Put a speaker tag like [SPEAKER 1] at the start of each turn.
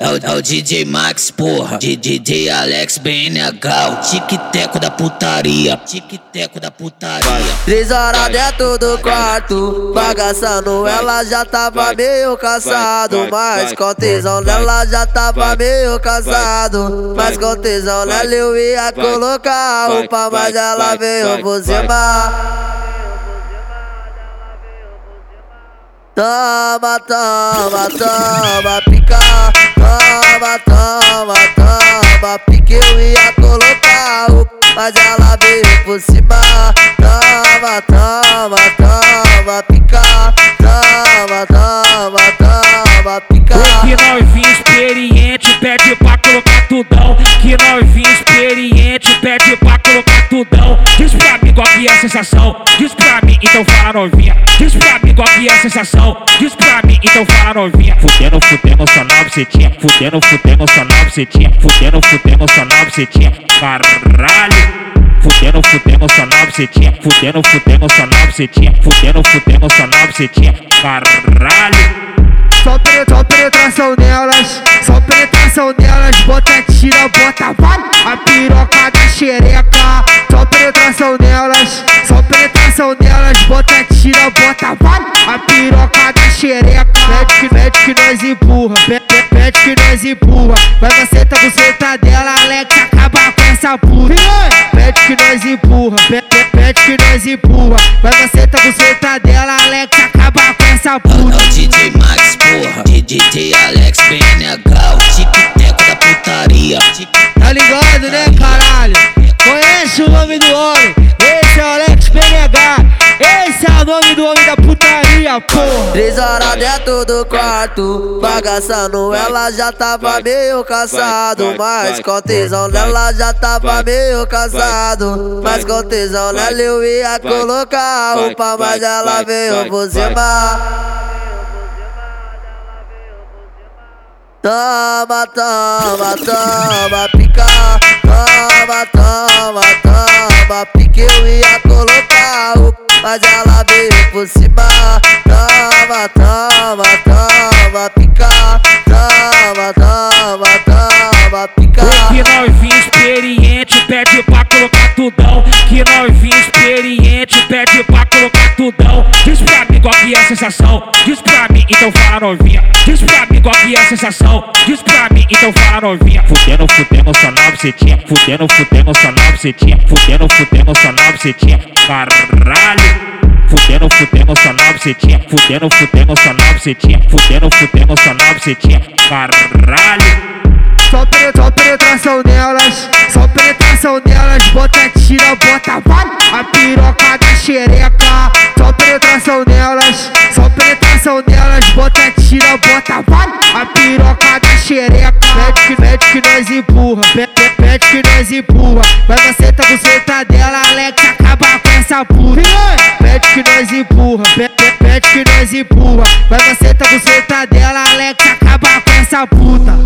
[SPEAKER 1] É o, é o DJ Max, porra. DJ Alex BNH. Tic-teco da putaria. Tic-teco da putaria.
[SPEAKER 2] Três horas dentro do quarto. Bagaçando, ela já tava meio cansado. Mas com tesão dela já tava meio cansado. Mas com tesão nela eu ia colocar a roupa. Mas ela veio por Toma, toma, toma, pica. Toma, toma, toma, pique eu ia colocar Mas ela veio por cima. Toma, toma, toma, pica. Toma, toma, toma, pica.
[SPEAKER 3] Que novinho experiente pede pra colocar tudão. Que novinho experiente pede pra colocar tudão. Diz pra mim qual que é a sensação. Diz pra mim, então fala novinha. Diz pra mim qual que é a sensação. Diz pra mim, então fala novinha. Fudendo, fudendo, só na bucetinha. Fudendo, fudendo, só na bucetinha. Fudendo, fudendo, só na bucetinha. Caralho. Fudendo, fudendo, só na bucetinha. Fudendo, fudendo, só na bucetinha. Fudendo, fudendo, só na bucetinha. Caralho.
[SPEAKER 4] Só, penetração nelas, só penetração nelas, bota, tira, bota, vai, a piroca da xereca, só penetração nelas, só penetração nelas, bota, tira, bota, vai, a piroca da xereca, pede que, pede que nós empurra, pede, pede que nós empurra, vai você tá com senta dela, Alex, acaba com essa puta, pede que nós empurra, pede, pede que nós empurra, vai você tá com senta dela, Alex, acaba com essa puta.
[SPEAKER 1] É o DJ Max, porra. DJ Alex BNH, o tic-teco da putaria.
[SPEAKER 4] Tá ligado, né, caralho? Conhece o nome do homem? Nome do homem da putaria, porra.
[SPEAKER 2] Três horas dentro do quarto, bagaçando, ela já tava meio cansado. Mas com tesão dela já tava meio cansado. Mas com tesão nela eu ia colocar a roupa, mas ela veio por cima. Toma, toma, toma, pica. Toma, toma, toma, pique eu ia Toma, toma, toma, pica.
[SPEAKER 3] Que novinho experiente pede pra colocar tudão. Que novinho experiente pede pra colocar tudão. Diz pra mim qual que é a sensação. Diz pra mim, então fala novinha. Diz pra mim qual que é a sensação. Diz pra mim, então fala novinha. Fudendo, fudendo, só na bucetinha. Fudendo, fudendo, só na bucetinha. Fudendo, fudendo, só na bucetinha. Caralho Fudendo, fudendo, só na bucetinha Fudendo, fudendo, só na bucetinha Fudendo, fudendo, só na bucetinha Caralho.
[SPEAKER 4] Só, só penetração nelas, só penetração nelas, bota, tira, bota, vai, a piroca da xereca, só penetração nelas, só penetração nelas, bota, tira, bota, vai, a piroca da xereca, pede que, pede que nós empurra, pede, pede que nós empurra, vai você tá com senta dela, Alex, acaba com essa puta, pede que nós empurra, pede, que nós empurra, vai você tá com senta dela, Alex, acaba com essa puta.